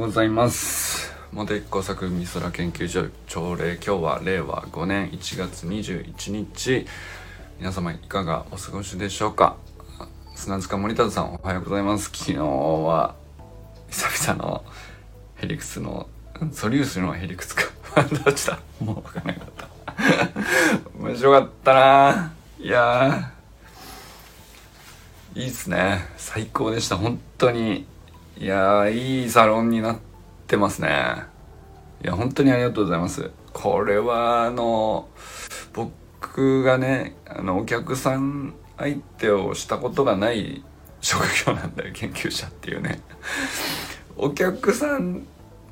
ございます。モテ工作美空研究所朝礼今日は令和5年1月21日。皆様いかがお過ごしでしょうか？砂塚森田さんおはようございます。昨日は久々のヘリクスのソリュースのヘリクスか。どっちだもう分かんなかった。面白かったな。いやいいっすね。最高でした。本当に。いやいいサロンになってますね。いや本当にありがとうございます。これはあの僕がねあのお客さん相手をしたことがない職業なんだよ研究者っていうね。お客さん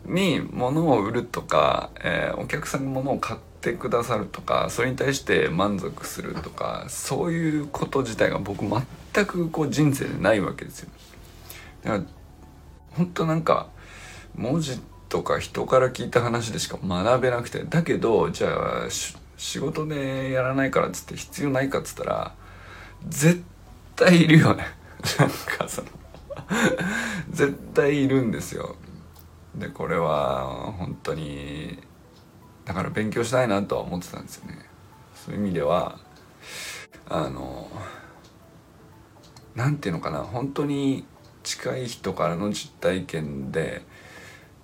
に物を売るとか、えー、お客さんに物を買ってくださるとかそれに対して満足するとかそういうこと自体が僕全くこう人生でないわけですよ。だから本当なんか文字とか人から聞いた話でしか学べなくて。だけどじゃあ仕事でやらないからっつって必要ないかっつったら絶対いるよね。なんかその絶対いるんですよ。でこれは本当にだから勉強したいなとは思ってたんですよね。そういう意味ではあの何て言うのかな本当に近い人からの実体験で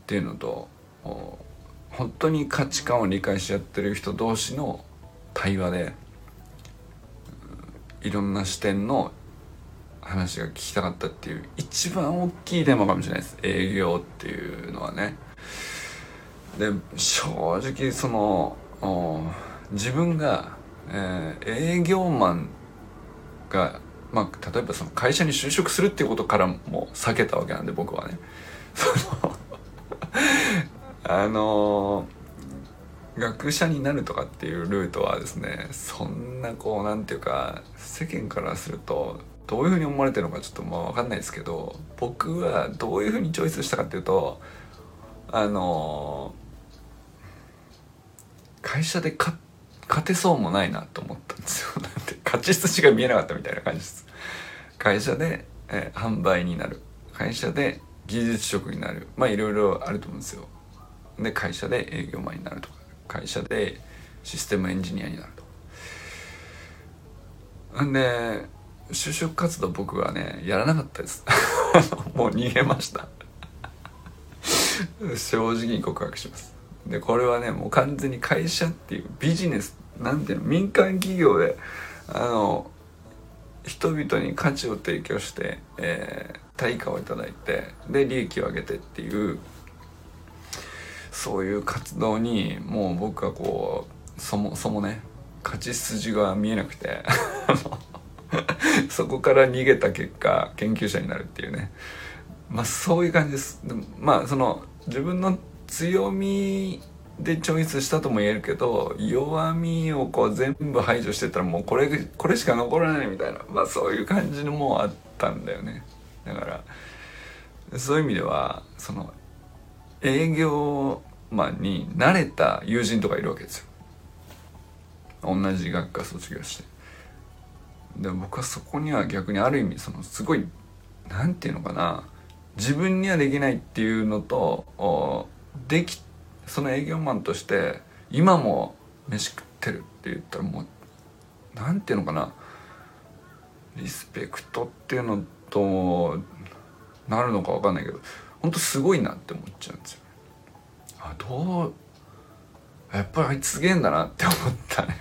っていうのと本当に価値観を理解し合ってる人同士の対話でいろんな視点の話が聞きたかったっていう一番大きいテーマかもしれないです営業っていうのはね。で正直その自分が、えー、営業マンがまあ、例えばその会社に就職するっていうことからも避けたわけなんで僕はね。あの学者になるとかっていうルートはですねそんなこうなんていうか世間からするとどういうふうに思われてるのかちょっとまあ分かんないですけど僕はどういうふうにチョイスしたかっていうとあの会社で勝っ勝てそうもないなと思ったんですよ。なんて勝ち筋が見えなかったみたいな感じです。会社で、えー、販売になる。会社で技術職になる。まあいろいろあると思うんですよ。で会社で営業マンになるとか。会社でシステムエンジニアになると。んで就職活動僕はねやらなかったです。もう逃げました。正直に告白します。でこれはねもう完全に会社っていうビジネスなんていうの民間企業であの人々に価値を提供して、えー、対価を頂いてで利益を上げてっていうそういう活動にもう僕はこうそもそもね勝ち筋が見えなくて そこから逃げた結果研究者になるっていうね。まあそういう感じです。でもまあその自分の強みでチョイスしたとも言えるけど弱みをこう全部排除してたらもうこれこれしか残らないみたいなまあそういう感じのもあったんだよね。だからそういう意味ではその営業マンに慣れた友人とかいるわけですよ。同じ学科卒業して。で僕はそこには逆にある意味そのすごい何て言うのかな自分にはできないっていうのとできその営業マンとして今も飯食ってるって言ったらもう何て言うのかなリスペクトっていうのとなるのか分かんないけどほんとすごいなって思っちゃうんですよ。あどうやっぱりあいつすげえんだなって思ったね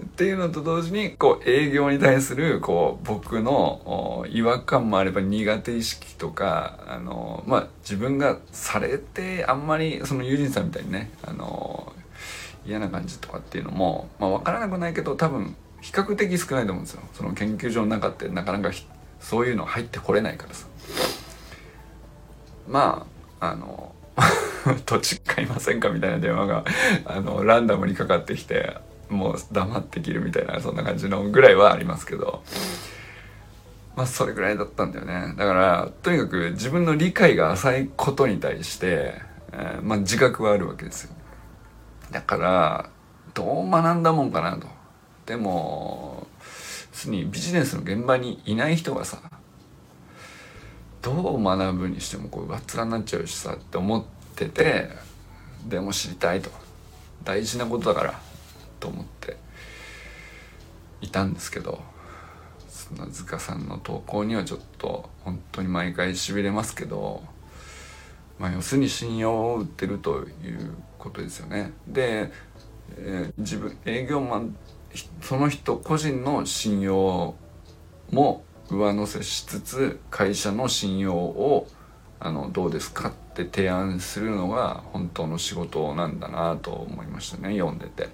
っていうのと同時にこう営業に対するこう僕の違和感もあれば苦手意識とかあの、まあ、自分がされてあんまりその友人さんみたいにねあの嫌な感じとかっていうのも、まあ、分からなくないけど多分比較的少ないと思うんですよ。その研究所の中ってなかなかそういうの入ってこれないからさ。まああの 土地買いませんかみたいな電話があのランダムにかかってきてもう黙って切るみたいなそんな感じのぐらいはありますけど。まあそれぐらいだったんだよね。だからとにかく自分の理解が浅いことに対して、えー、まあ自覚はあるわけですよ。だからどう学んだもんかなと。でも別にビジネスの現場にいない人がさどう学ぶにしてもこう上っ面になっちゃうしさって思っててでも知りたいと。大事なことだから。と思っていたんですけど砂塚さんの投稿にはちょっと本当に毎回しびれますけど、まあ、要するに信用を売ってるということですよね。で、えー、自分営業マンその人個人の信用も上乗せしつつ会社の信用をあのどうですかって提案するのが本当の仕事なんだなと思いましたね読んでて。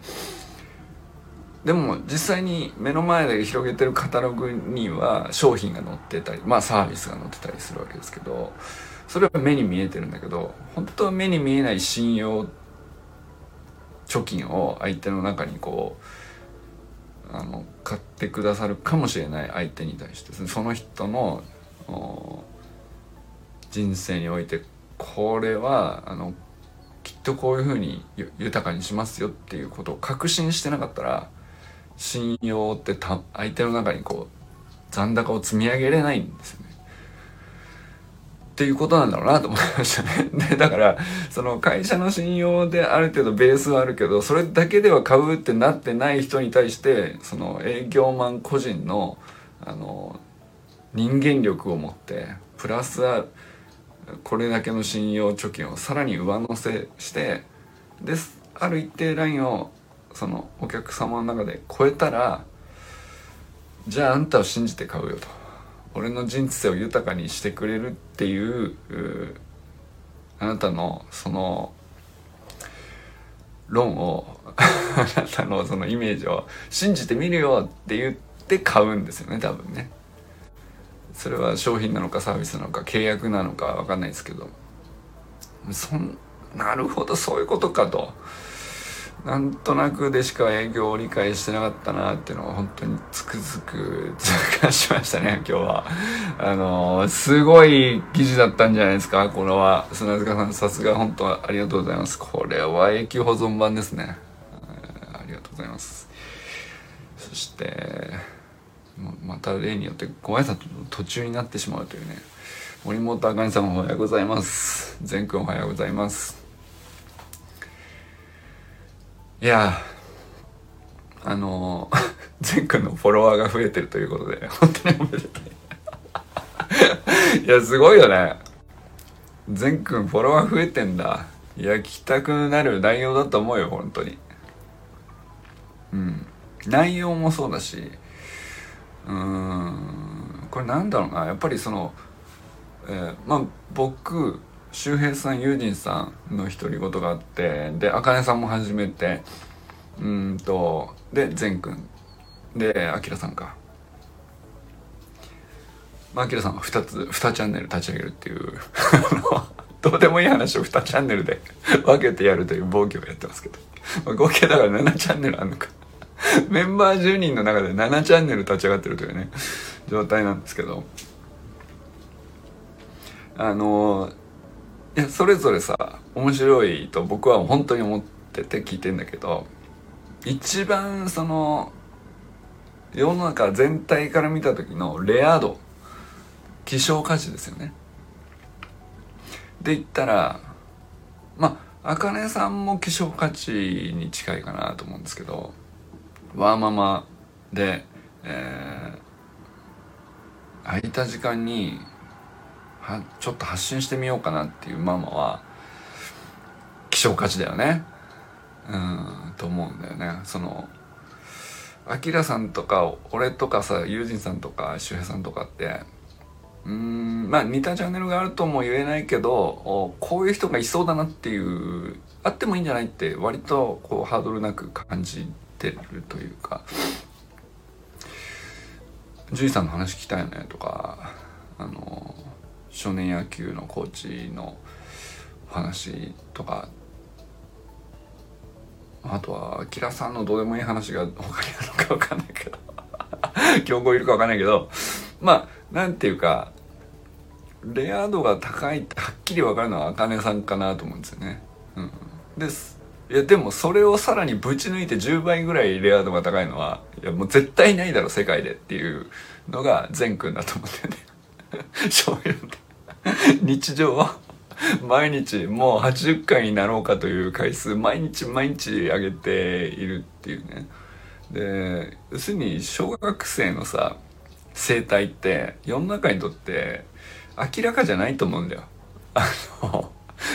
でも実際に目の前で広げてるカタログには商品が載ってたりまあサービスが載ってたりするわけですけどそれは目に見えてるんだけど本当は目に見えない信用貯金を相手の中にこうあの買ってくださるかもしれない相手に対してその人の人生においてこれはあのきっとこういうふうに豊かにしますよっていうことを確信してなかったら信用ってた相手の中にこう残高を積み上げれないんですよね。っていうことなんだろうなと思いましたね。で、だから、その会社の信用である程度ベースはあるけど、それだけでは買うってなってない人に対して、その営業マン個人の、あの、人間力を持って、プラスはこれだけの信用貯金をさらに上乗せしてである一定ラインをそのお客様の中で超えたらじゃああんたを信じて買うよと。俺の人生を豊かにしてくれるっていうあなたのその論を あなたのそのイメージを信じてみるよって言って買うんですよね多分ね。それは商品なのかサービスなのか契約なのか分かんないですけど。そんなるほどそういうことかと。なんとなくでしか営業を理解してなかったなっていうのは本当につくづく痛感しましたね 今日は。あのー、すごい記事だったんじゃないですかこれは。砂塚さんさすが本当ありがとうございます。これは永久保存版ですね。ありがとうございます。そしてまた例によってご挨拶の途中になってしまうというね。森本あかねさんおはようございます。善くんおはようございます。いやあの善くんのフォロワーが増えてるということで本当におめでたい。いやすごいよね。善くんフォロワー増えてんだ。いや聞きたくなる内容だと思うよ本当に。うん。内容もそうだしうんこれなんだろうな。やっぱりその、えー、まあ僕周平さん友人さんの独り言があってであかねさんも始めて。うんとで善くんであきらさんか。まああきらさんは2つ2チャンネル立ち上げるっていう。どうでもいい話を2チャンネルで 分けてやるという暴挙をやってますけど、まあ、合計だから7チャンネルあるのか。メンバー10人の中で7チャンネル立ち上がってるというね状態なんですけど。あのやそれぞれさ面白いと僕は本当に思ってて聞いてんだけど一番その世の中全体から見た時のレア度希少価値ですよね。で言ったらまあ茜さんも希少価値に近いかなと思うんですけどワーママで、えー、空いた時間にはちょっと発信してみようかなっていうママは希少価値だよね。うんと思うんだよね。そのアキラさんとか俺とかさユージンさんとか周平さんとかってうんまあ似たチャンネルがあるとも言えないけどこういう人がいそうだなっていうあってもいいんじゃないって割とこうハードルなく感じてるというか「獣医さんの話聞きたいよね」とかあの少年野球のコーチの話とかあとはキラさんのどうでもいい話が他にあるのか分かんないけど 競合いるか分かんないけどまあなんていうかレア度が高いってはっきり分かるのはあかねさんかなと思うんですよね。うん、です。いやでもそれをさらにぶち抜いて10倍ぐらいレア度が高いのはいやもう絶対ないだろ世界でっていうのが善くんだと思ってね。そういう 日常毎日もう80回になろうかという回数毎日毎日上げているっていうね。で要するに小学生のさ生態って世の中にとって明らかじゃないと思うんだよ。あの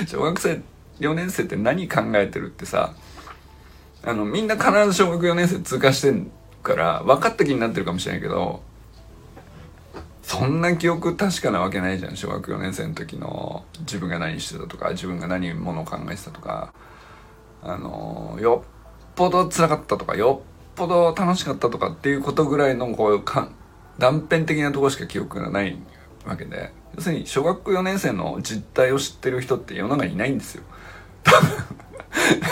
小学生4年生って何考えてるってさあのみんな必ず小学4年生通過してんから分かった気になってるかもしれないけどそんな記憶確かなわけないじゃん小学4年生の時の。自分が何してたとか自分が何ものを考えてたとか。あのよっぽど辛かったとかよっぽど楽しかったとかっていうことぐらいのこうか断片的なところしか記憶がないわけで。要するに小学4年生の実態を知ってる人って世の中にいないんですよ。だ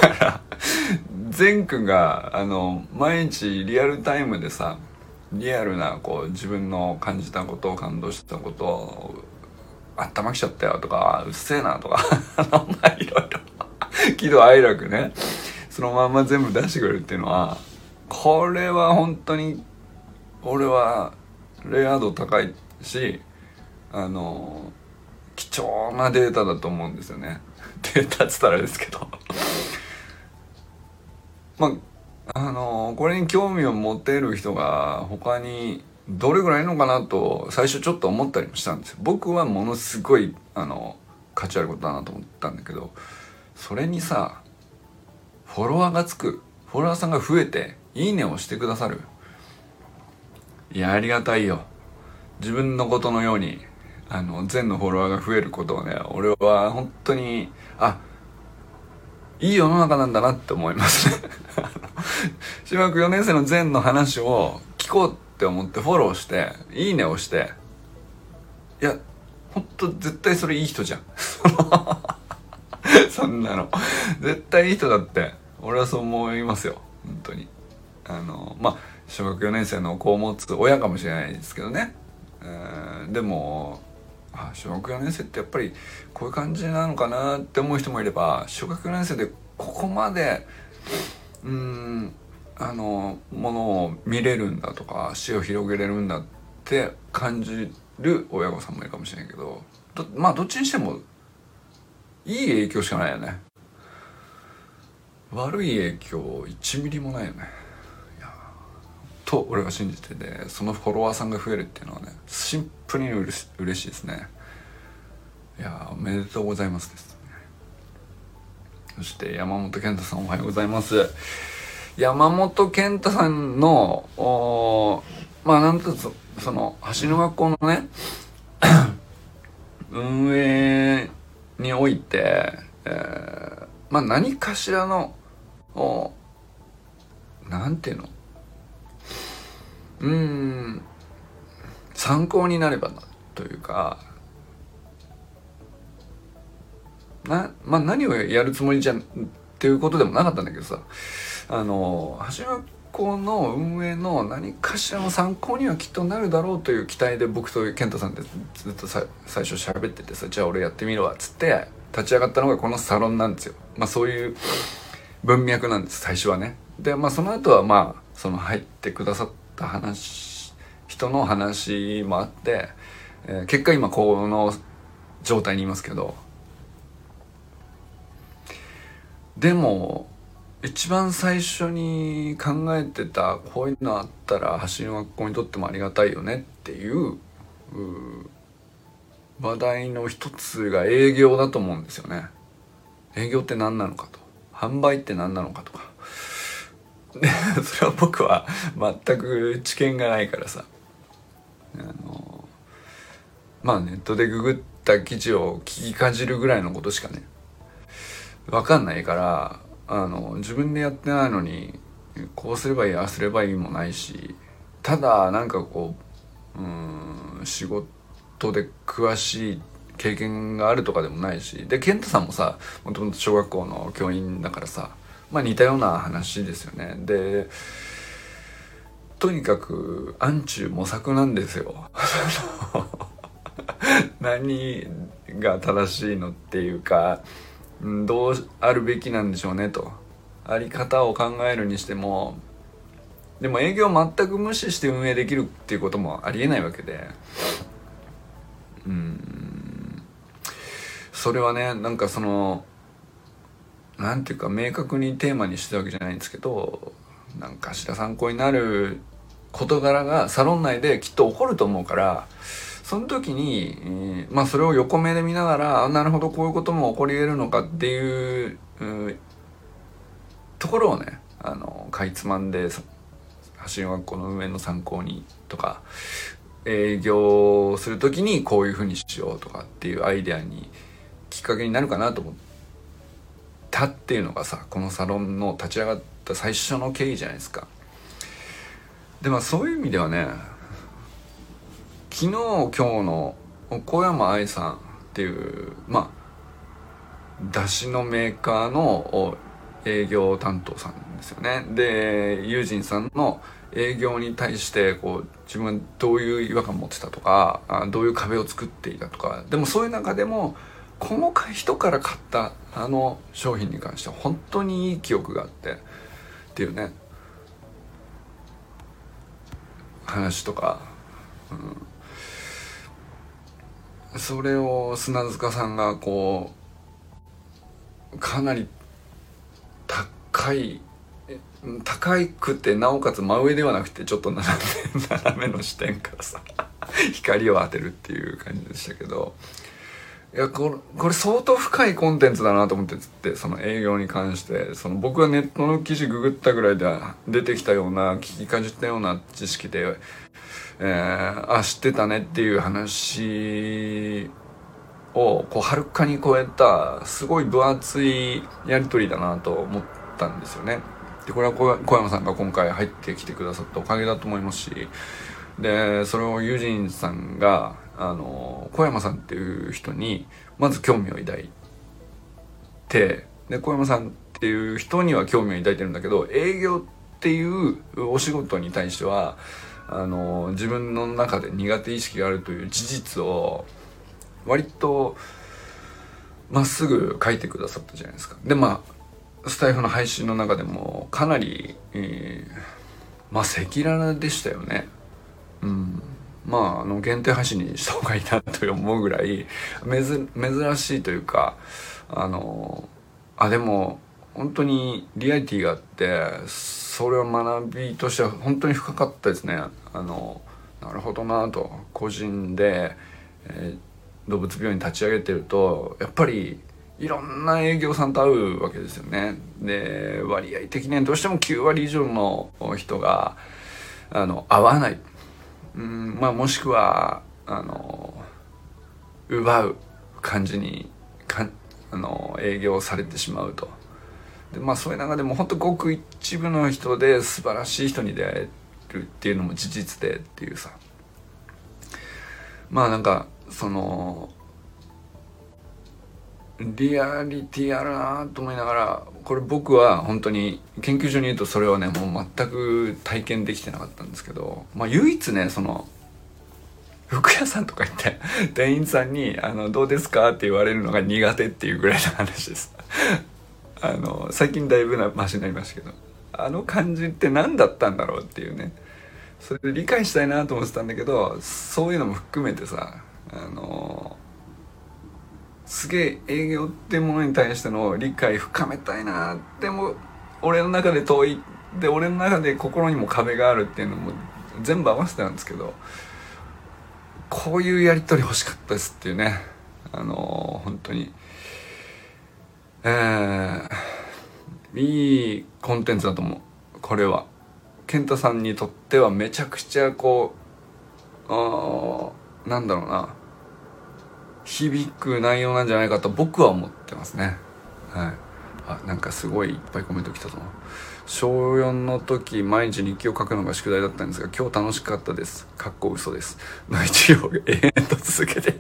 から善くんがあの毎日リアルタイムでさリアルなこう自分の感じたことを感動したことを頭きちゃったよとかうっせえなとか まあいろいろ。喜怒哀楽ね。そのまんま全部出してくれるっていうのはこれは本当に俺はレア度高いしあの貴重なデータだと思うんですよね。データっつったらですけど。まああのこれに興味を持てる人が他にどれぐらいいるのかなと最初ちょっと思ったりもしたんですよ。僕はものすごいあの価値あることだなと思ったんだけどそれにさフォロワーがつくフォロワーさんが増えていいねをしてくださる。いやありがたいよ。自分のことのようにあの全のフォロワーが増えることをね俺は本当にあいい世の中なんだなって思いますね。小学4年生の禅の話を聞こうって思ってフォローしていいねをしていやほんと絶対それいい人じゃん。そんなの。絶対いい人だって俺はそう思いますよ。本当に。あのまあ小学4年生の子を持つ親かもしれないですけどね、えー、でもあ小学4年生ってやっぱりこういう感じなのかなって思う人もいれば小学4年生でここまでうんあのものを見れるんだとか視野を広げれるんだって感じる親御さんもいるかもしれないけどまあどっちにしてもいい影響しかないよね。悪い影響1ミリもないよね。と俺は信じててそのフォロワーさんが増えるっていうのはねシンプルにうれし嬉しいですね。いやおめでとうございますです。そして山本健太さんおはようございます。山本健太さんのおまあなんとその橋の学校のね 運営において、えー、まあ何かしらのおなんていうのうん参考になればなというかな、まあ、何をやるつもりじゃんっていうことでもなかったんだけどさ。あの橋学校の運営の何かしらの参考にはきっとなるだろうという期待で僕と健太さんでずっと最初喋っててさじゃあ俺やってみるわっつって立ち上がったのがこのサロンなんですよ。まあそういう文脈なんです最初はね。でまあその後はまあその入ってくださった話人の話もあって、えー、結果今この状態にいますけどでも一番最初に考えてたこういうのあったら走りの学校にとってもありがたいよねっていう話題の一つが営業だと思うんですよね。営業って何なのかと。販売って何なのかとか。それは僕は全く知見がないからさ。あのまあネットでググった記事を聞きかじるぐらいのことしかね分かんないからあの自分でやってないのにこうすればいいああすればいいもないしただなんかこううん仕事で詳しい経験があるとかでもないしで健太さんもさもともと小学校の教員だからさまあ似たような話ですよね。でとにかく暗中模索なんですよ。何が正しいのっていうかどうあるべきなんでしょうねと。あり方を考えるにしてもでも営業全く無視して運営できるっていうこともありえないわけで。うん。それはねなんかそのなんていうか明確にテーマにしてたわけじゃないんですけどなんかしら参考になる事柄がサロン内できっと起こると思うからその時に、えー、まあそれを横目で見ながらなるほどこういうことも起こり得るのかっていう、うところをねあのかいつまんで発信学校の運営の参考にとか営業する時にこういうふうにしようとかっていうアイデアにきっかけになるかなと思ったっていうのがさこのサロンの立ち上がった最初の経緯じゃないですか。でまあそういう意味ではね昨日今日の小山愛さんっていうまあだしのメーカーの営業担当さんですよね。でユージンさんの営業に対してこう自分どういう違和感持ってたとかどういう壁を作っていたとかでもそういう中でもこの人から買ったあの商品に関しては本当にいい記憶があってっていうね話とか、うん、それを砂塚さんがこうかなり高い高くてなおかつ真上ではなくてちょっと斜めの視点からさ 光を当てるっていう感じでしたけどいやこれこれ相当深いコンテンツだなと思ってつってその営業に関してその僕がネットの記事ググったぐらいでは出てきたような聞きかじったような知識で、えー、あ知ってたねっていう話をこうはるかに超えたすごい分厚いやり取りだなと思ったんですよね。でこれは小山さんが今回入ってきてくださったおかげだと思いますしでそれをユージンさんがあの小山さんっていう人にまず興味を抱いてで小山さんっていう人には興味を抱いてるんだけど営業っていうお仕事に対してはあの自分の中で苦手意識があるという事実を割とまっすぐ書いてくださったじゃないですか。でまあスタイフの配信の中でもかなり、えー、まあ赤裸々でしたよね。うん。まあ、あの、限定配信にした方がいいなと思うぐらい、珍しいというか、あの、あ、でも、本当にリアリティがあって、それは学びとしては本当に深かったですね。あの、なるほどなと、個人で、えー、動物病院立ち上げてると、やっぱり、いろんな営業さんと会うわけですよね。で、割合的にどうしても9割以上の人が、あの、会わない。うん、まあもしくは、あの、奪う感じに、かあの、営業されてしまうと。で、まあそういう中でも本当ごく一部の人で素晴らしい人に出会えるっていうのも事実でっていうさ。まあなんか、その、リアリティあるなと思いながらこれ僕は本当に研究所に言うとそれはねもう全く体験できてなかったんですけどまあ唯一ねその服屋さんとか行って店員さんにあの「どうですか?」って言われるのが苦手っていうぐらいの話ですあの最近だいぶなマシになりましたけどあの感じって何だったんだろうっていうね。それで理解したいなと思ってたんだけどそういうのも含めてさあのすげえ営業ってものに対しての理解深めたいなでも俺の中で遠いで俺の中で心にも壁があるっていうのも全部合わせてなんですけどこういうやり取り欲しかったですっていうね。あの、本当に。えー、いいコンテンツだと思う。これは。健太さんにとってはめちゃくちゃこうあなんだろうな。響く内容なんじゃないかと僕は思ってますね。はい。あなんかすごいいっぱいコメント来たと思う小4の時毎日日記を書くのが宿題だったんですが今日楽しかったです。かっこ嘘です。の一行が延々と続けて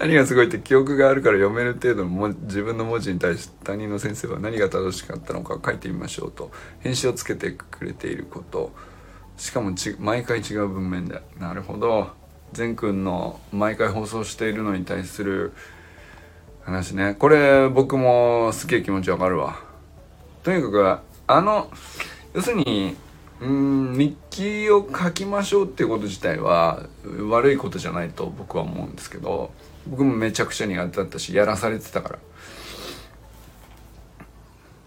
何がすごいって記憶があるから読める程度の自分の文字に対して担任の先生は何が正しかったのか書いてみましょうと編集をつけてくれていることしかもち毎回違う文面でなるほど善くんの毎回放送しているのに対する話ね。これ僕もすげえ気持ちわかるわ。とにかくあの要するにうん日記を書きましょうっていうこと自体は悪いことじゃないと僕は思うんですけど僕もめちゃくちゃ苦手だったしやらされてたから。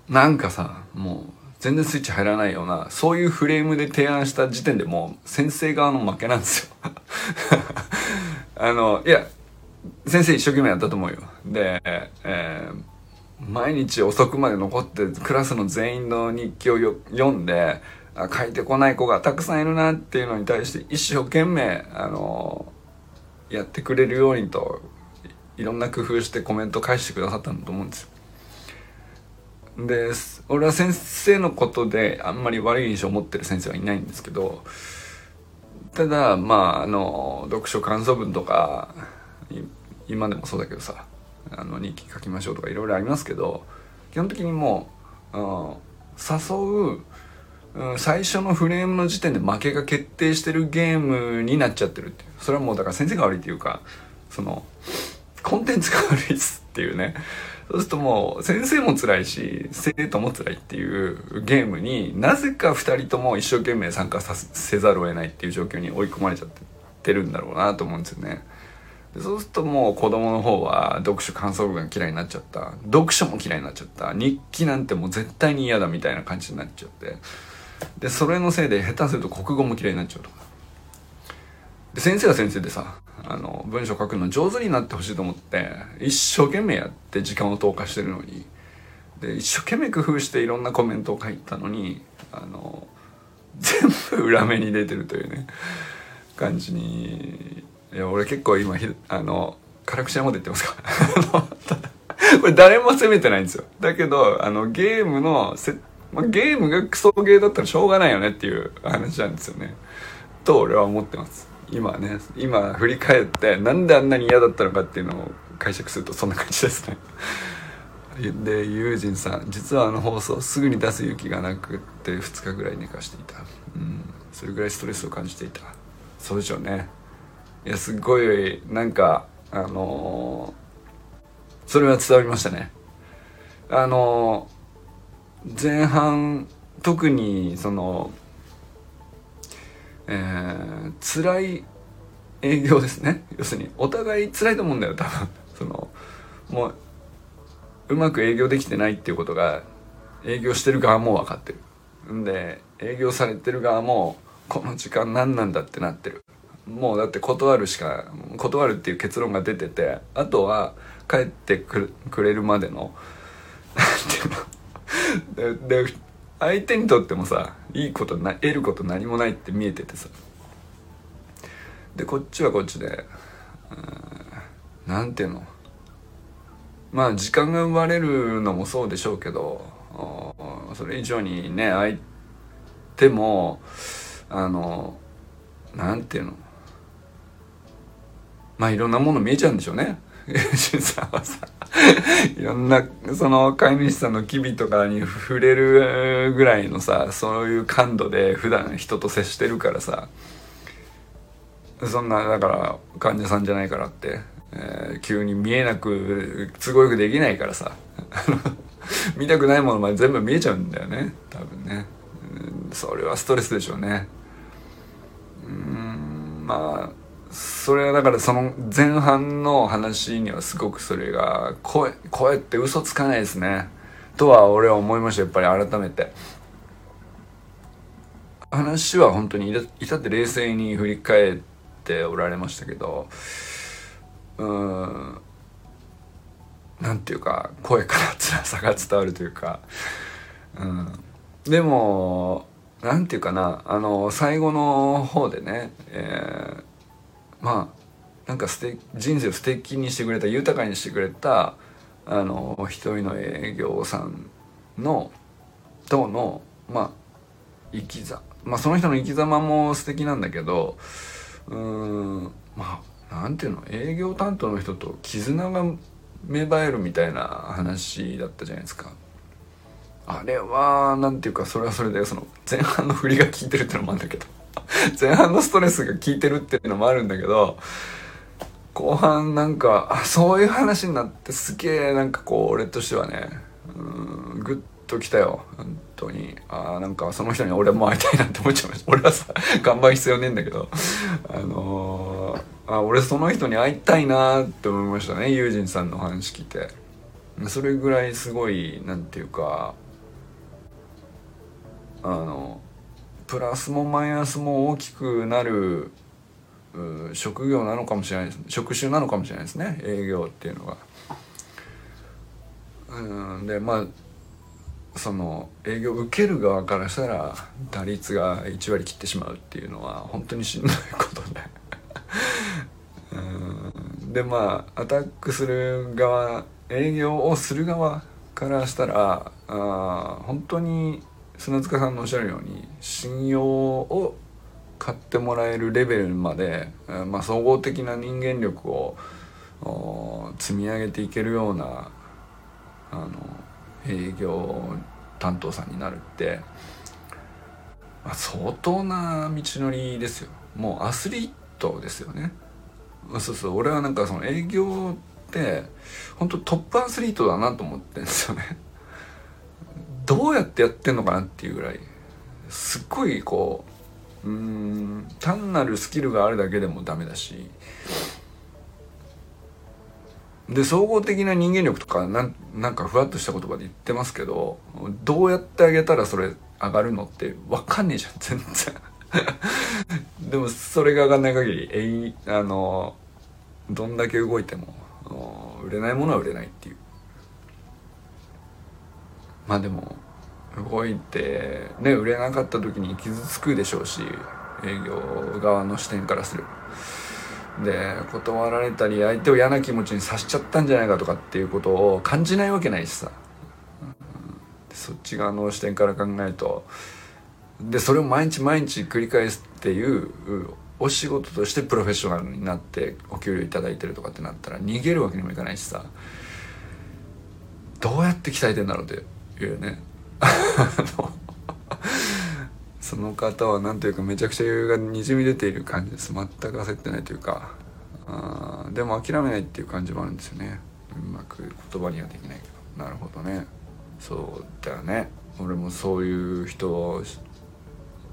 なんかさもう全然スイッチ入らないようなそういうフレームで提案した時点でもう先生側の負けなんですよ。あのいや先生一生懸命やったと思うよ。で、えー、毎日遅くまで残ってクラスの全員の日記を読んで書いてこない子がたくさんいるなっていうのに対して一生懸命あのやってくれるようにといろんな工夫してコメント返してくださったんだと思うんです。よで俺は先生のことであんまり悪い印象を持ってる先生はいないんですけどただまああの読書感想文とか今でもそうだけどさあの日記書きましょうとかいろいろありますけど基本的にもう、うん、誘う最初のフレームの時点で負けが決定してるゲームになっちゃってるっていうそれはもうだから先生が悪いっていうかそのコンテンツが悪いっすっていうねそうするともう先生も辛いし生徒も辛いっていうゲームになぜか2人とも一生懸命参加させざるを得ないっていう状況に追い込まれちゃってるんだろうなと思うんですよね。そうするともう子供の方は読書感想文が嫌いになっちゃった。読書も嫌いになっちゃった。日記なんてもう絶対に嫌だみたいな感じになっちゃって。でそれのせいで下手すると国語も嫌いになっちゃうとか。で先生は先生でさあの文章書くの上手になってほしいと思って一生懸命やって時間を投下してるのに。で一生懸命工夫していろんなコメントを書いたのにあの全部裏目に出てるというね感じにいや俺結構今あの辛口なこと言ってますか？これ誰も責めてないんですよ。だけどあのゲームのせ、ま、ゲームがクソゲーだったらしょうがないよねっていう話なんですよね。と俺は思ってます。今ね今振り返ってなんであんなに嫌だったのかっていうのを解釈するとそんな感じですね。でユージンさん実はあの放送すぐに出す勇気がなくって2日ぐらい寝かしていた。うん。それぐらいストレスを感じていた。そうでしょうね。いやすごいなんかあのー、それは伝わりましたね。あのー、前半特にそのえー、辛い営業ですね。要するにお互い辛いと思うんだよ多分。そのもううまく営業できてないっていうことが営業してる側も分かってる。んで営業されてる側もこの時間何なんだってなってる。もうだって断るしか断るっていう結論が出ててあとは帰ってくれるまでの何ていうの。で相手にとってもさいいことな得ること何もないって見えててさ。でこっちはこっちで何ていうの。まあ時間が生まれるのもそうでしょうけどそれ以上にね相手もあの何ていうの。まあいろんなもの見えちゃうんでしょうね。しさんはさいろんなその飼い主さんの機微とかに触れるぐらいのさそういう感度で普段人と接してるからさ。そんなだから患者さんじゃないからって、えー、急に見えなく都合よくできないからさ。見たくないものまで全部見えちゃうんだよね。多分ね、それはストレスでしょうね。うんまあそれはだからその前半の話にはすごくそれが声声って嘘つかないですね。とは俺は思いましたやっぱり改めて。話は本当に至って冷静に振り返っておられましたけどうんなんていうか声から辛さが伝わるというか、うん、でもなんていうかなあの最後の方でね、えーまあなんか人生を素敵にしてくれた豊かにしてくれたあの一人の営業さんのとのまあ生きざまあその人の生き様も素敵なんだけどうーんまあなんていうの営業担当の人と絆が芽生えるみたいな話だったじゃないですか。あれはなんていうかそれはそれでその前半の振りが効いてるってのもあるんだけど 前半のストレスが効いてるっていうのもあるんだけど後半なんかあそういう話になってすげえなんかこう俺としてはねうんグッときたよ。本当に。ああなんかその人に俺も会いたいなって思っちゃいました。俺はさ頑張る必要ねえんだけど。あのー、あ俺その人に会いたいなって思いましたね。ユージンさんの話聞いて。それぐらいすごいなんていうかあのプラスもマイナスも大きくなる職業なのかもしれないです職種なのかもしれないですね。営業っていうのが。うんでまあその営業受ける側からしたら打率が1割切ってしまうっていうのは本当にしんどいことで。うんでまあアタックする側営業をする側からしたらあ本当に砂塚さんのおっしゃるように信用を買ってもらえるレベルまで、まあ、総合的な人間力を積み上げていけるようなあの営業担当さんになるって、まあ、相当な道のりですよ。もうアスリートですよね。そうそう。俺はなんかその営業って本当トップアスリートだなと思ってんですよね。どうやってやってんのかなっていうぐらいすっごいこううん単なるスキルがあるだけでもダメだし。で総合的な人間力とかなんなんかふわっとした言葉で言ってますけどどうやってあげたらそれ上がるのって分かんねえじゃん全然。でもそれが上がんない限りえいあのどんだけ動いても売れないものは売れないっていう。まあでも動いてね売れなかった時に傷つくでしょうし営業側の視点からすれば。で断られたり相手を嫌な気持ちにさせちゃったんじゃないかとかっていうことを感じないわけないしさ、うん、そっち側の視点から考えると。でそれを毎日毎日繰り返すっていうお仕事としてプロフェッショナルになってお給料頂いてるとかってなったら逃げるわけにもいかないしさ。どうやって鍛えてんだろうっていうね。その方は何というかめちゃくちゃ余裕がにじみ出ている感じです。全く焦ってないというか。あでも諦めないっていう感じもあるんですよね。うまく言葉にはできないけど。なるほどね。そうだよね。俺もそういう人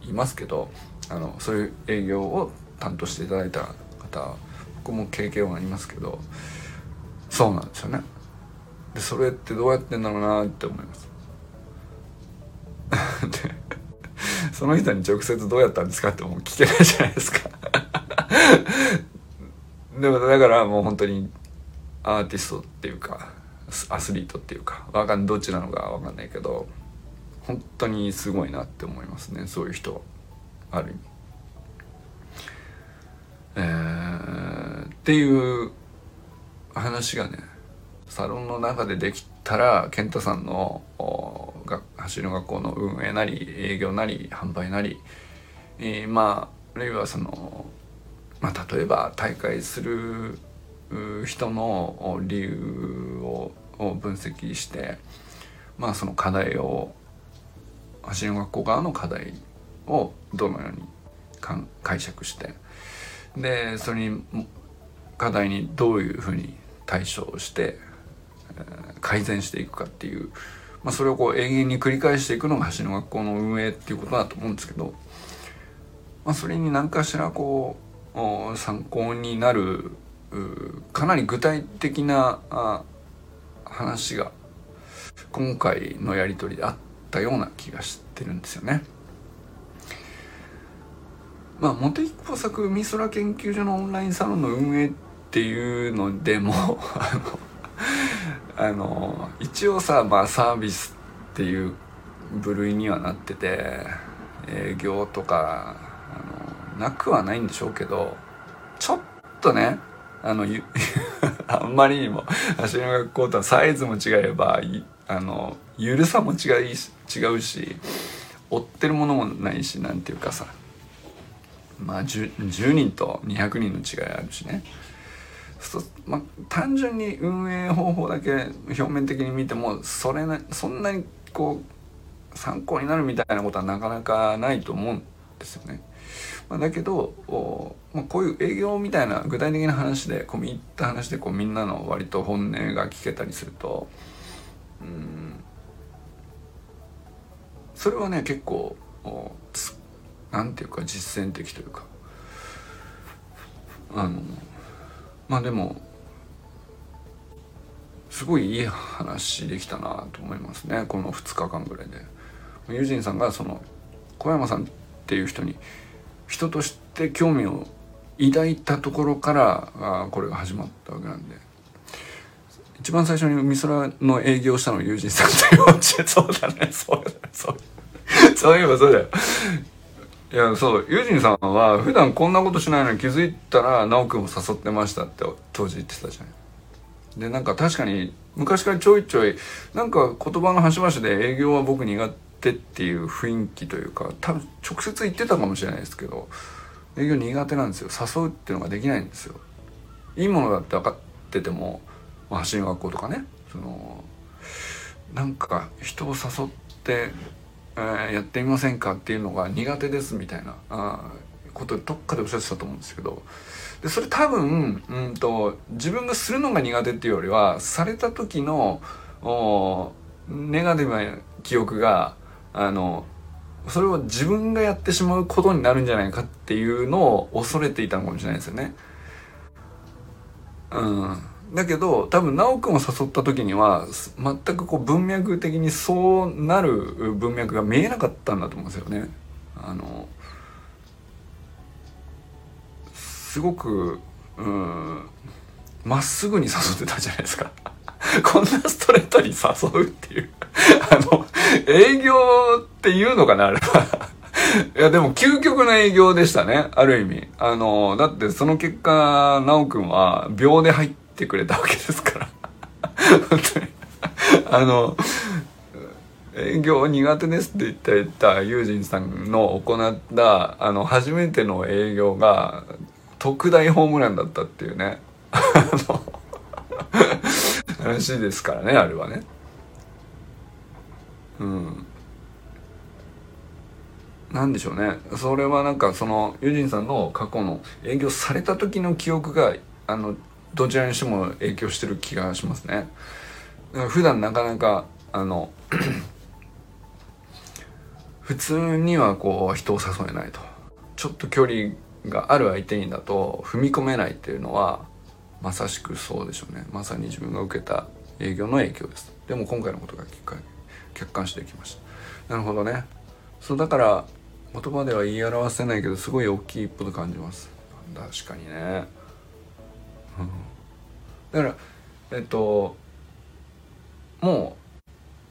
いますけど。あのそういう営業を担当していただいた方。僕も経験はありますけど。そうなんですよね。でそれってどうやってんだろうなって思います。その人に直接どうやったんですかってもう聞けないじゃないですかでもだからもう本当にアーティストっていうかアスリートっていうかわかんどっちなのかわかんないけど本当にすごいなって思いますねそういう人ある意味。えー、っていう話がねサロンの中でできたら健太さんのが走りの学校の運営なり営業なり販売なり、えー、まああるいはその、まあ、例えば大会する人の理由を分析してまあその課題を走りの学校側の課題をどのように解釈してでそれに課題にどういうふうに対処して改善していくかっていう、まあ、それをこう永遠に繰り返していくのが橋の学校の運営っていうことだと思うんですけど、まあ、それに何かしらこう参考になるかなり具体的な話が今回のやり取りであったような気がしてるんですよね。まあ、茂木工作美空研究所のオンラインサロンの運営っていうのでもあの あの一応さ、まあ、サービスっていう部類にはなってて営業とかあのなくはないんでしょうけどちょっとねあの あんまりにも走りの学校とはサイズも違えばあのゆるさも違い違うし追ってるものもないしなんていうかさまあ 10, 10人と200人の違いあるしね。まあ、単純に運営方法だけ表面的に見てもそれなそんなにこう参考になるみたいなことはなかなかないと思うんですよね。まあ、だけどお、まあ、こういう営業みたいな具体的な話で込み入った話でこうみんなの割と本音が聞けたりするとうんそれはね結構何て言うか実践的というかあのまあでもすごいいい話できたなと思いますね。この2日間ぐらいで。ユジンさんがその小山さんっていう人に人として興味を抱いたところからあこれが始まったわけなんで。一番最初に海空の営業したのユージンさんというそうだね。そうだそうそういえばそうだよ。いやそうユージンさんは普段こんなことしないのに気づいたら直くんを誘ってましたって当時言ってたじゃん。でなんか確かに昔からちょいちょいなんか言葉の端々で営業は僕苦手っていう雰囲気というか多分直接言ってたかもしれないですけど営業苦手なんですよ。誘うっていうのができないんですよ。いいものだって分かってても発信学校とかねそのなんか人を誘って、えー、やってみませんか？っていうのが苦手ですみたいなあことでどっかでおっしゃってたと思うんですけどでそれ多分うんと自分がするのが苦手っていうよりはされた時のネガティブな記憶があのそれを自分がやってしまうことになるんじゃないかっていうのを恐れていたのかもしれないですよね。うん。だけど多分修くんを誘った時には全くこう文脈的にそうなる文脈が見えなかったんだと思うんですよね。あのすごくうんまっすぐに誘ってたじゃないですか。こんなストレートに誘うっていうあの、営業っていうのかなあれはいや、でも究極の営業でしたね。ある意味。あの、だってその結果、なおくんは秒で入っててくれたわけですから。本当に。あの、営業苦手ですって言っていたユージンさんの行ったあの初めての営業が特大ホームランだったっていうね話ですからねあれはねうんなんでしょうねそれはなんかそのユジンさんの過去の営業された時の記憶があのどちらにしても影響してる気がしますね。普段なかなかあの 普通にはこう人を誘えないと。ちょっと距離がある相手にだと踏み込めないっていうのはまさしくそうでしょうね。まさに自分が受けた営業の影響です。でも今回のことがきっかけ客観視できました。なるほどね。そうだから言葉では言い表せないけどすごい大きい一歩と感じます。確かにね、うん、だからえっともう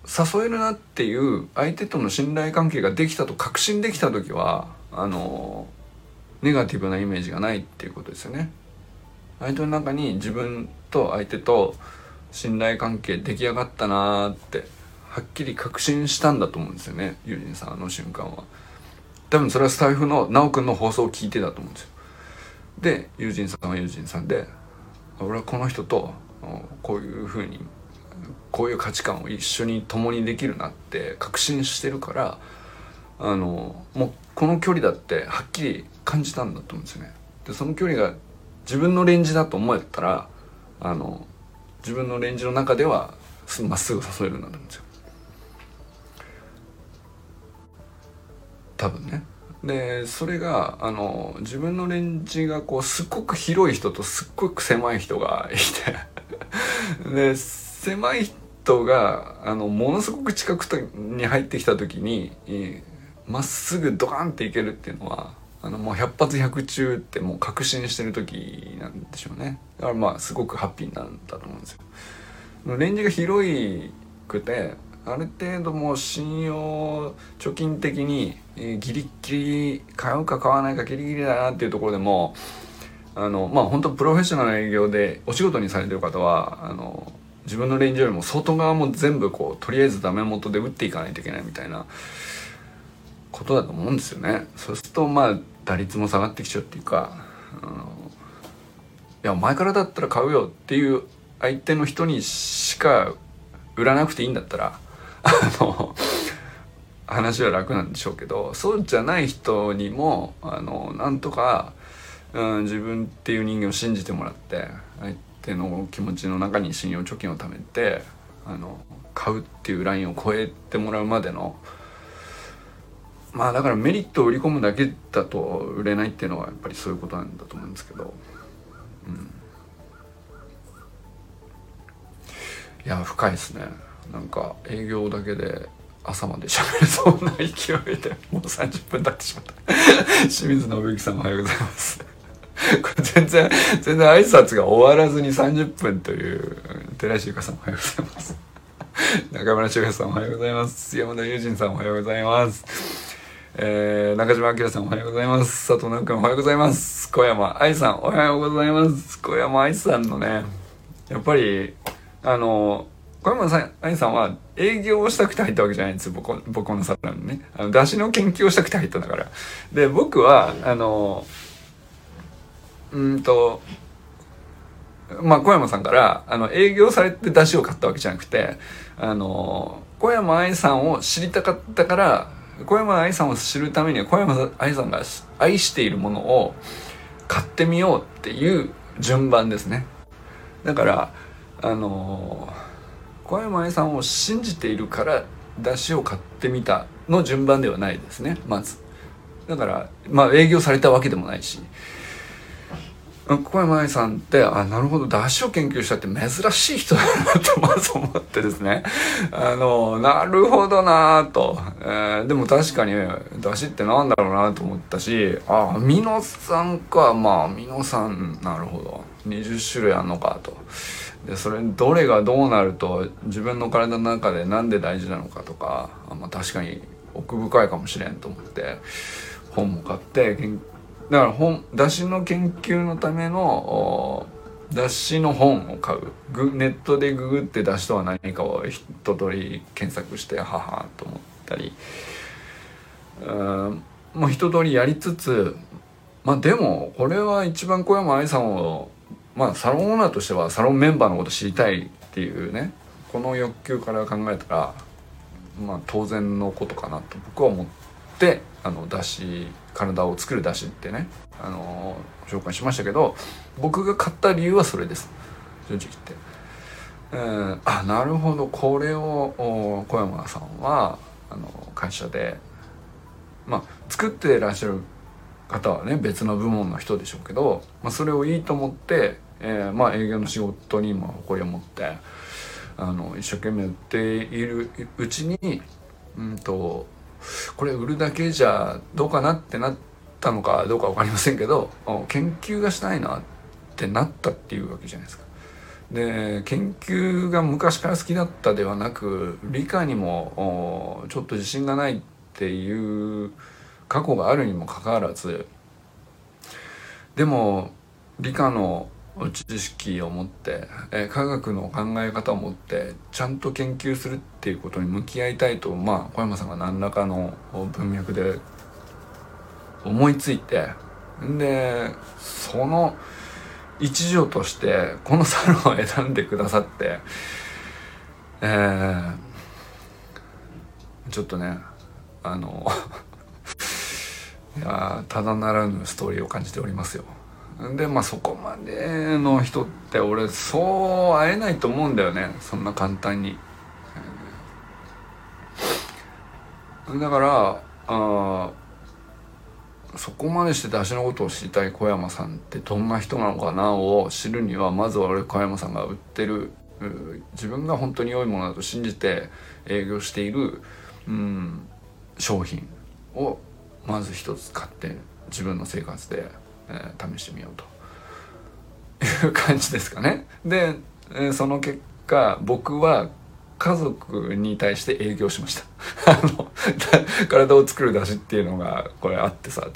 誘えるなっていう相手との信頼関係ができたと確信できた時はあのネガティブなイメージがないっていうことですよね。相手の中に自分と相手と信頼関係出来上がったなーってはっきり確信したんだと思うんですよねユージンさんあの瞬間は。多分それはスタイフの修くんの放送を聞いてたと思うんですよ。でユージンさんはユージンさんで俺はこの人とこういうふうにこういう価値観を一緒に共にできるなって確信してるからあのもうこの距離だってはっきり感じたんだと思うんですよね。でその距離が自分のレンジだと思えたらあの自分のレンジの中ではまっすぐ誘えるんだと思うんですよ。多分ね。でそれがあの自分のレンジがこうすっごく広い人とすっごく狭い人がいて。で狭い人があのものすごく近くに入ってきた時にまっすぐドカンっていけるっていうのはあのもう100発100中ってもう確信してる時なんでしょうね。だからまあすごくハッピーなんだと思うんですよ。レンジが広くてある程度もう信用貯金的に、えー、ギリギリ買うか買わないかギリギリだなっていうところでもあのまあ本当プロフェッショナルな営業でお仕事にされてる方はあの自分のレンジよりも外側も全部こうとりあえずダメ元で打っていかないといけないみたいなことだと思うんですよね。そうするとまあ打率も下がってきちゃうっていうか、あのいや前からだったら買うよっていう相手の人にしか売らなくていいんだったらあの話は楽なんでしょうけどそうじゃない人にもあのなんとか、うん、自分っていう人間を信じてもらって相手の気持ちの中に信用貯金を貯めてあの買うっていうラインを超えてもらうまでのまあだからメリットを売り込むだけだと売れないっていうのはやっぱりそういうことなんだと思うんですけど、うん、いや深いですね。なんか営業だけで朝まで喋れそうな勢いでもう30分経ってしまった。清水信之さんおはようございます。これ全然全然挨拶が終わらずに30分という寺石ゆかさんおはようございます。中村修平さんおはようございます。山田友人さんおはようございます。えー、中島明さんおはようございます。佐藤直君おはようございます。小山愛さんおはようございます。小山愛さんのねやっぱりあの小山さん愛さんは営業をしたくて入ったわけじゃないんですよ僕僕のサラにね。あの出汁の研究をしたくて入ったんだから。で僕はあのうんとまあ小山さんからあの営業されて出汁を買ったわけじゃなくてあの小山愛さんを知りたかったから小山愛さんを知るためには小山愛さんが愛しているものを買ってみようっていう順番ですね。だからあの小山愛さんを信じているから出汁を買ってみたの順番ではないですねまず。だからまあ営業されたわけでもないし。小山愛さんってあなるほど出汁を研究したって珍しい人だなと まず思ってですね。あのなるほどなと、えー、でも確かに出汁ってなんだろうなと思ったしあアミノ酸か。まあアミノ酸なるほど。20種類あんのかと。でそれどれがどうなると自分の体の中で何で大事なのかとかあ、まあ、確かに奥深いかもしれんと思って本も買ってだから本出汁の研究のための出汁の本を買う。ネットでググって出汁とは何かを一通り検索してははと思ったり。うんもう一通りやりつつまあでもこれは一番小山愛さんをまあサロンオーナーとしてはサロンメンバーのこと知りたいっていうねこの欲求から考えたらまあ当然のことかなと僕は思ってあの出汁体を作るだしってね、あの、紹介しましたけど僕が買った理由はそれです正直言って。えー、あなるほどこれを小山さんはあの会社でまあ作ってらっしゃる方はね別の部門の人でしょうけど、まあ、それをいいと思って、えー、まあ営業の仕事にも誇りを持ってあの一生懸命やっているうちにうんとこれ売るだけじゃどうかなってなったのかどうか分かりませんけど研究がしたいなってなったっていうわけじゃないですか。で研究が昔から好きだったではなく理科にもちょっと自信がないっていう過去があるにもかかわらずでも理科の知識を持って、え、科学の考え方を持ってちゃんと研究するっていうことに向き合いたいとまあ小山さんが何らかの文脈で思いついてでその一助としてこのサロンを選んでくださってえー、ちょっとねあのいやただならぬストーリーを感じておりますよ。でまあそこまでの人って俺そう会えないと思うんだよねそんな簡単に。だからあそこまでして出しのことを知りたい小山さんってどんな人なのかなを知るにはまずは俺小山さんが売ってる自分が本当に良いものだと信じて営業している、うん、商品をまず一つ買って自分の生活でえー、試してみようという感じですかね。で、えー、その結果僕は家族に対して営業しました。あの体を作る出しっていうのがこれあってさ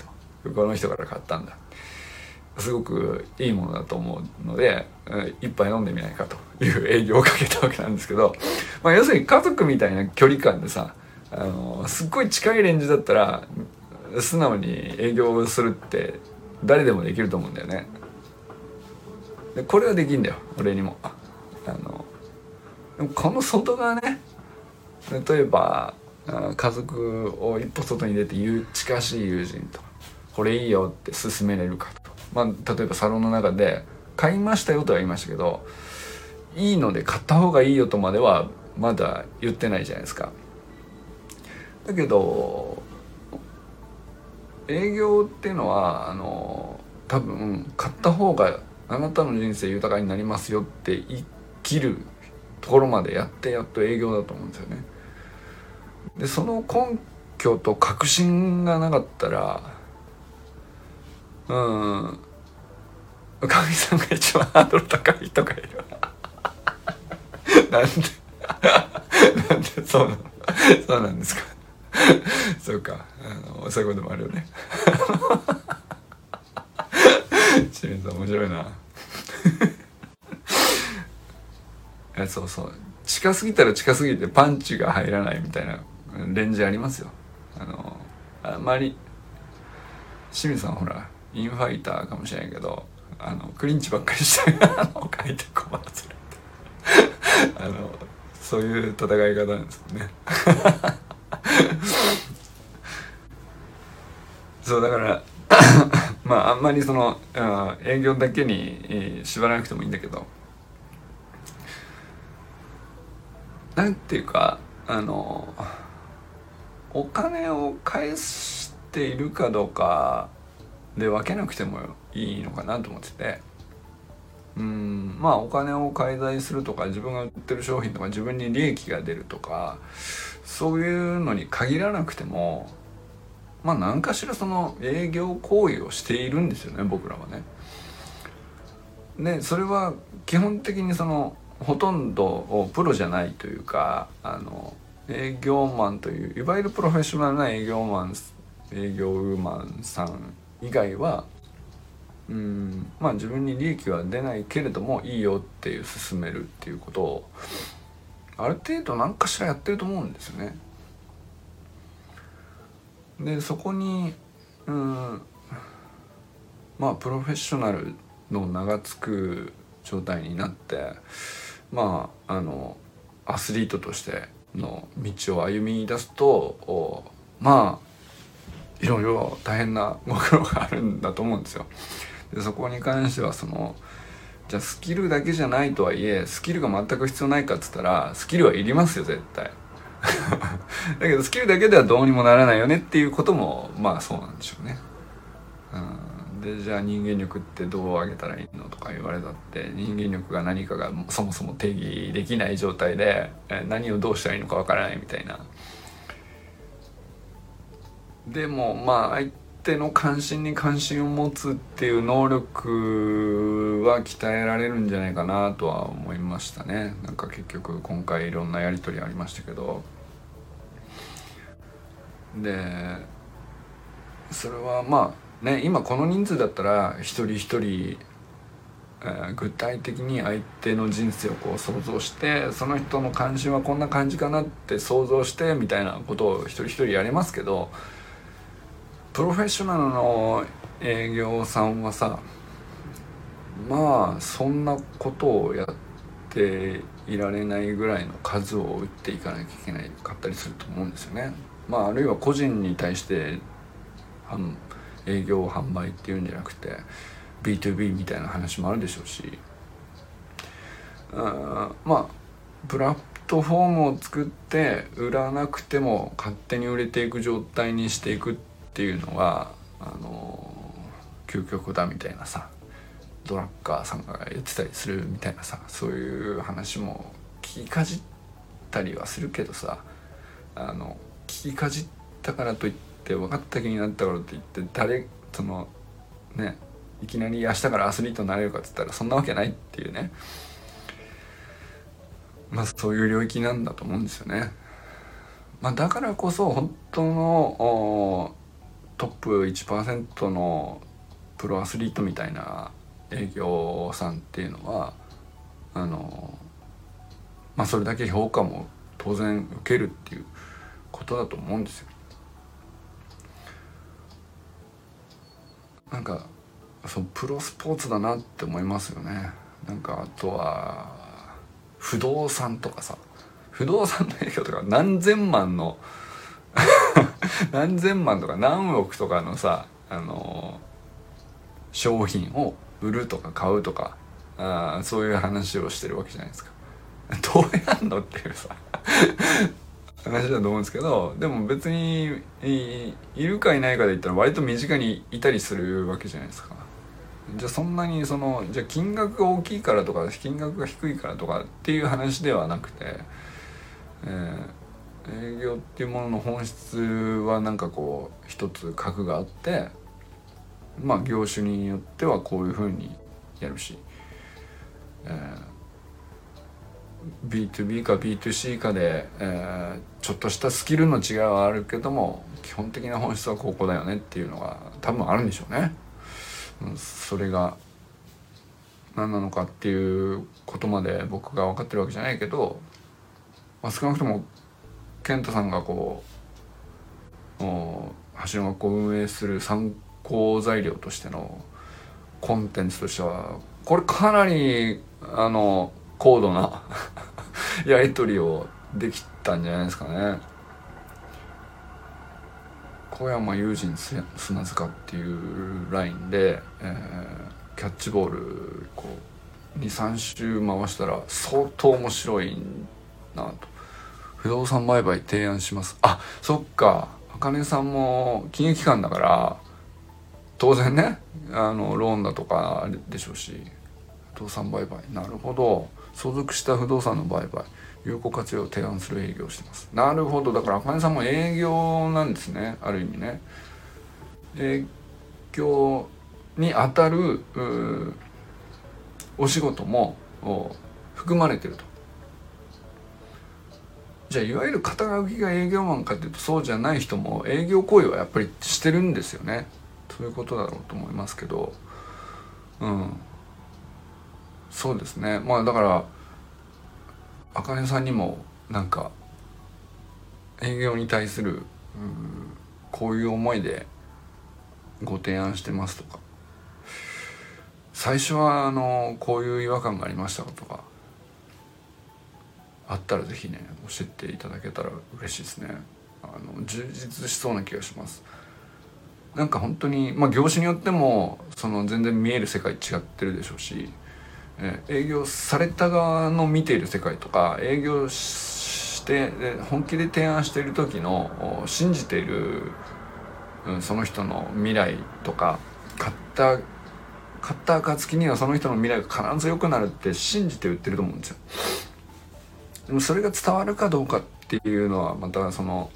とこの人から買ったんだ。すごくいいものだと思うので、一杯飲んでみないかという営業をかけたわけなんですけど、まあ、要するに家族みたいな距離感でさ、あの、すっごい近いレンジだったら、素直に営業するって誰でもできると思うんだよね。でこれはできんだよ。俺にも。あのでもこの外側ね。例えば家族を一歩外に出て近しい友人とこれいいよって勧めれるかと。まあ例えばサロンの中で買いましたよとは言いましたけどいいので買った方がいいよとまではまだ言ってないじゃないですか。だけど営業っていうのはあの多分買った方があなたの人生豊かになりますよって生きるところまでやってやっと営業だと思うんですよね。でその根拠と確信がなかったらうん神さんが一番ハードル高いとかいる。なんでなんでそうそうなんですか。そうか。あのそういうこともあるよね。清水さん面白いな。えそうそう。近すぎたら近すぎてパンチが入らないみたいなレンジありますよ。あのあんまり清水さんほらインファイターかもしれないけどあのクリンチばっかりしてあの書いて困らせるあのそういう戦い方なんですよねそうだから まああんまりその営業だけに縛らなくてもいいんだけど。なんていうかあのお金を返しているかどうかで分けなくてもいいのかなと思ってて。うんまあお金を介在するとか自分が売ってる商品とか自分に利益が出るとかそういうのに限らなくてもまあ何かしらその営業行為をしているんですよね僕らはね。でそれは基本的にそのほとんどプロじゃないというかあの営業マンといういわゆるプロフェッショナルな営業マン営業ウーマンさん以外はうんまあ自分に利益は出ないけれどもいいよっていう進めるっていうことをある程度何かしらやってると思うんですよね。でそこにうんまあプロフェッショナルの名が付く状態になってまああのアスリートとしての道を歩み出すとまあいろいろ大変なご苦労があるんだと思うんですよ。でそこに関してはそのじゃあスキルだけじゃないとはいえスキルが全く必要ないかっつったらスキルはいりますよ絶対。だけどスキルだけではどうにもならないよねっていうこともまあそうなんでしょうね。うん、でじゃあ人間力ってどう上げたらいいのとか言われたって人間力が何かがそもそも定義できない状態で何をどうしたらいいのかわからないみたいな。でもまあ相手の関心に関心を持つっていう能力は鍛えられるんじゃないかなとは思いましたねなんか結局今回いろんなやり取りありましたけどでそれはまあね今この人数だったら一人一人、えー、具体的に相手の人生をこう想像してその人の関心はこんな感じかなって想像してみたいなことを一人一人やれますけどプロフェッショナルの営業さんはさまあそんなことをやっていられないぐらいの数を打っていかなきゃいけないかったりすると思うんですよね。まああるいは個人に対して営業販売っていうんじゃなくて B2B みたいな話もあるでしょうしあまあプラットフォームを作って売らなくても勝手に売れていく状態にしていくっていうのはあの究極だみたいなさドラッカーさんが言ってたりするみたいなさそういう話も聞きかじったりはするけどさあの聞きかじったからといって分かった気になったからといって誰そのねいきなり明日からアスリートになれるかっつったらそんなわけないっていうねまあそういう領域なんだと思うんですよね。まあ、だからこそ本当のトップ1%のプロアスリートみたいな営業さんっていうのはあのまあそれだけ評価も当然受けるっていうことだと思うんですよ。なんかそうプロスポーツだなって思いますよね。なんかあとは不動産とかさ不動産の営業とか何千万の 何千万とか何億とかのさあの商品を売るとか買うとかあそういう話をしてるわけじゃないですか。どうやんのっていうさ話だと思うんですけどでも別にいいるかいないかで言ったら割と身近にいたりするわけじゃないですか。じゃあそんなにそのじゃあ金額が大きいからとか金額が低いからとかっていう話ではなくて、えー、営業っていうものの本質はなんかこう一つ核があってまあ業種によってはこういうふうにやるし、えー、B2B か B2C かで、えー、ちょっとしたスキルの違いはあるけども基本的な本質はここだよねっていうのが多分あるんでしょうね。それが何なのかっていうことまで僕が分かってるわけじゃないけど、まあ、少なくとも健太さんがこう橋の学校を運営する参考材料としてのコンテンツとしてはこれかなりあの高度な やり取りをできてたんじゃないですかね。小山雄人砂塚っていうラインで、えー、キャッチボールこう23周回したら相当面白いなと。不動産売買提案します。あそっか。茜さんも金融機関だから当然ねあのローンだとかでしょうし不動産売買。なるほど。相続した不動産の売買。有効活用を提案する営業をしてます。なるほど。だから茜さんも営業なんですね。ある意味ね。営業にあたるお仕事も含まれてると。じゃあいわゆる肩書きが営業マンかっていうとそうじゃない人も営業行為はやっぱりしてるんですよね。そういうことだろうと思いますけど。うん。そうですね。まあだからあかねさんにもなんか営業に対するこういう思いでご提案してますとか。最初はあのこういう違和感がありましたとかあったら是非ね教えていただけたら嬉しいですね。あの充実しそうな気がします。なんか本当にまあ業種によってもその全然見える世界違ってるでしょうしえ営業された側の見ている世界とか営業して本気で提案している時の信じている、うん、その人の未来とか買った買った暁にはその人の未来が必ず良くなるって信じて売ってると思うんですよ。でもそれが伝わるかどうかっていうのはまたその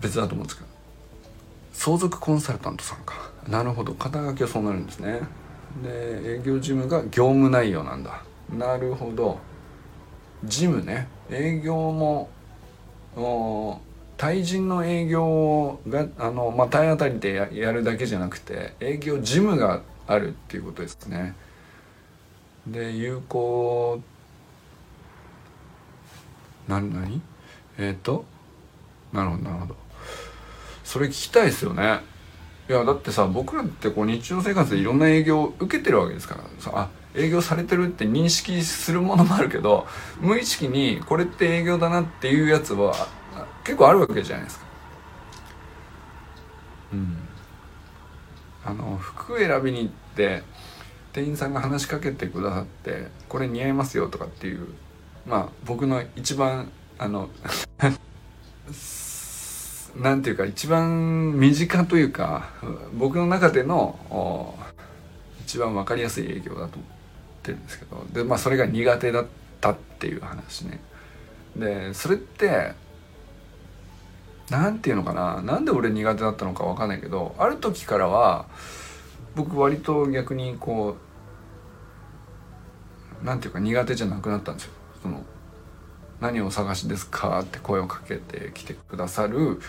別だと思うんですけど相続コンサルタントさんかなるほど肩書きはそうなるんですね。で営業事務が業務内容なんだ。なるほど。事務ね。営業も対人の営業があの、まあ、体当たりでややるだけじゃなくて営業事務があるっていうことですね。で有効何何？えっ、ー、となるほどなるほど。それ聞きたいですよね。いやだってさ僕らってこう日常生活でいろんな営業を受けてるわけですからさあ営業されてるって認識するものもあるけど無意識にこれって営業だなっていうやつは結構あるわけじゃないですか。うん、あの服選びに行って店員さんが話しかけてくださって「これ似合いますよ」とかっていうまあ僕の一番あの なんていうか一番身近というか僕の中での一番分かりやすい営業だと思ってるんですけどでまあそれが苦手だったっていう話ね。でそれって何て言うのかななんで俺苦手だったのか分かんないけどある時からは僕割と逆にこう何て言うか苦手じゃなくなったんですよ。その何を探しですかって声をかけてきてくださる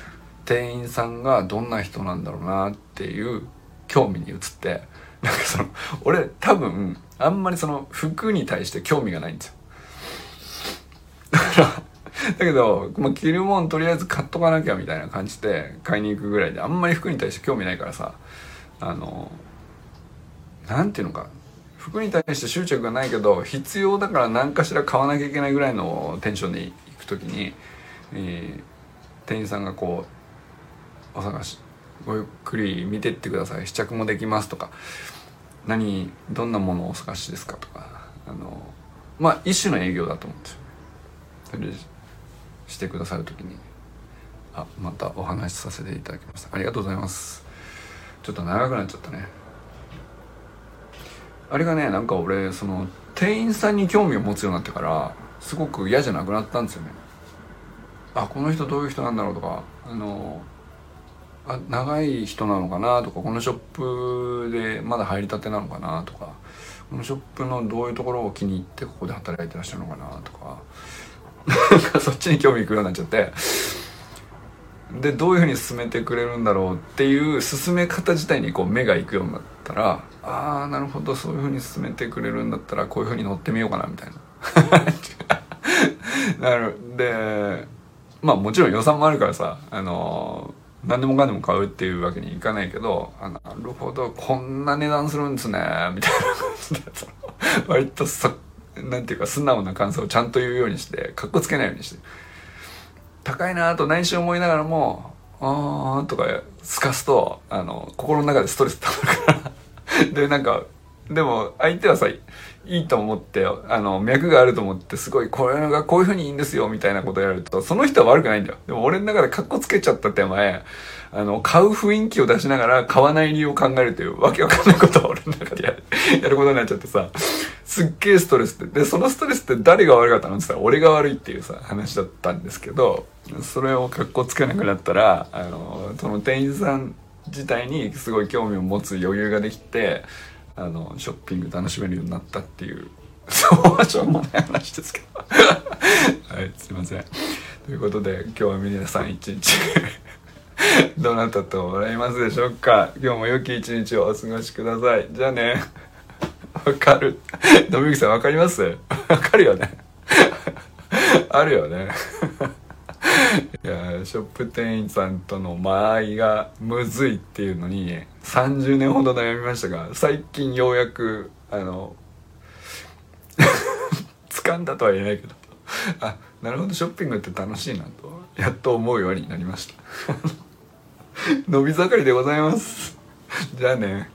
店員さんがどんな人なんだろうなっていう興味に移ってなんかその俺多分あんまりその服に対して興味がないんですよ。だからだけど、まあ、着るもんとりあえず買っとかなきゃみたいな感じで買いに行くぐらいであんまり服に対して興味ないからさあのなんていうのか服に対して執着がないけど必要だから何かしら買わなきゃいけないぐらいのテンションで行く時に、えー、店員さんがこうお探しごゆっくり見てってください。試着もできますとか。何どんなものをお探しですかとか。あのまあ一種の営業だと思うんですよ。それしてくださる時に。あまたお話しさせていただきました。ありがとうございます。ちょっと長くなっちゃったね。あれがねなんか俺その店員さんに興味を持つようになってからすごく嫌じゃなくなったんですよね。あこの人どういう人なんだろうとか。あのあ長い人なのかなとかこのショップでまだ入りたてなのかなとかこのショップのどういうところを気に入ってここで働いてらっしゃるのかなとか そっちに興味いくようになっちゃってでどういうふうに進めてくれるんだろうっていう進め方自体にこう目がいくようになったらああなるほどそういうふうに進めてくれるんだったらこういうふうに乗ってみようかなみたいな。なるでまあもちろん予算もあるからさあの何でもかんでも買うっていうわけにいかないけどあなるほどこんな値段するんですねみたいな感じで割とそなんていうか素直な感想をちゃんと言うようにしてかっこつけないようにして。高いなと内心思いながらも「あー」とかすかすとあの心の中でストレス溜まるから。でなんかでも相手はさいいと思ってあの脈があると思ってすごいこれがこういう風にいいんですよみたいなことやるとその人は悪くないんだよ。でも俺の中でカッコつけちゃった手前あの買う雰囲気を出しながら買わない理由を考えるというわけわかんないことを俺の中でやる やることになっちゃってさすっげえストレスってでそのストレスって誰が悪かったのって言ったら俺が悪いっていうさ話だったんですけどそれをカッコつけなくなったらあのその店員さん自体にすごい興味を持つ余裕ができてあのショッピング楽しめるようになったっていう。そうはしょうもない話ですけど。はいすいません。ということで今日は皆さん一日 どなたと笑いますでしょうか？今日も良き一日をお過ごしください。じゃあね。わかる。野口さんわかります？わかるよね。あるよね。いやショップ店員さんとの間合いがむずいっていうのに30年ほど悩みましたが最近ようやくあの 掴んだとは言えないけどあなるほどショッピングって楽しいなとやっと思うようになりました。伸び盛りでございます。じゃあね。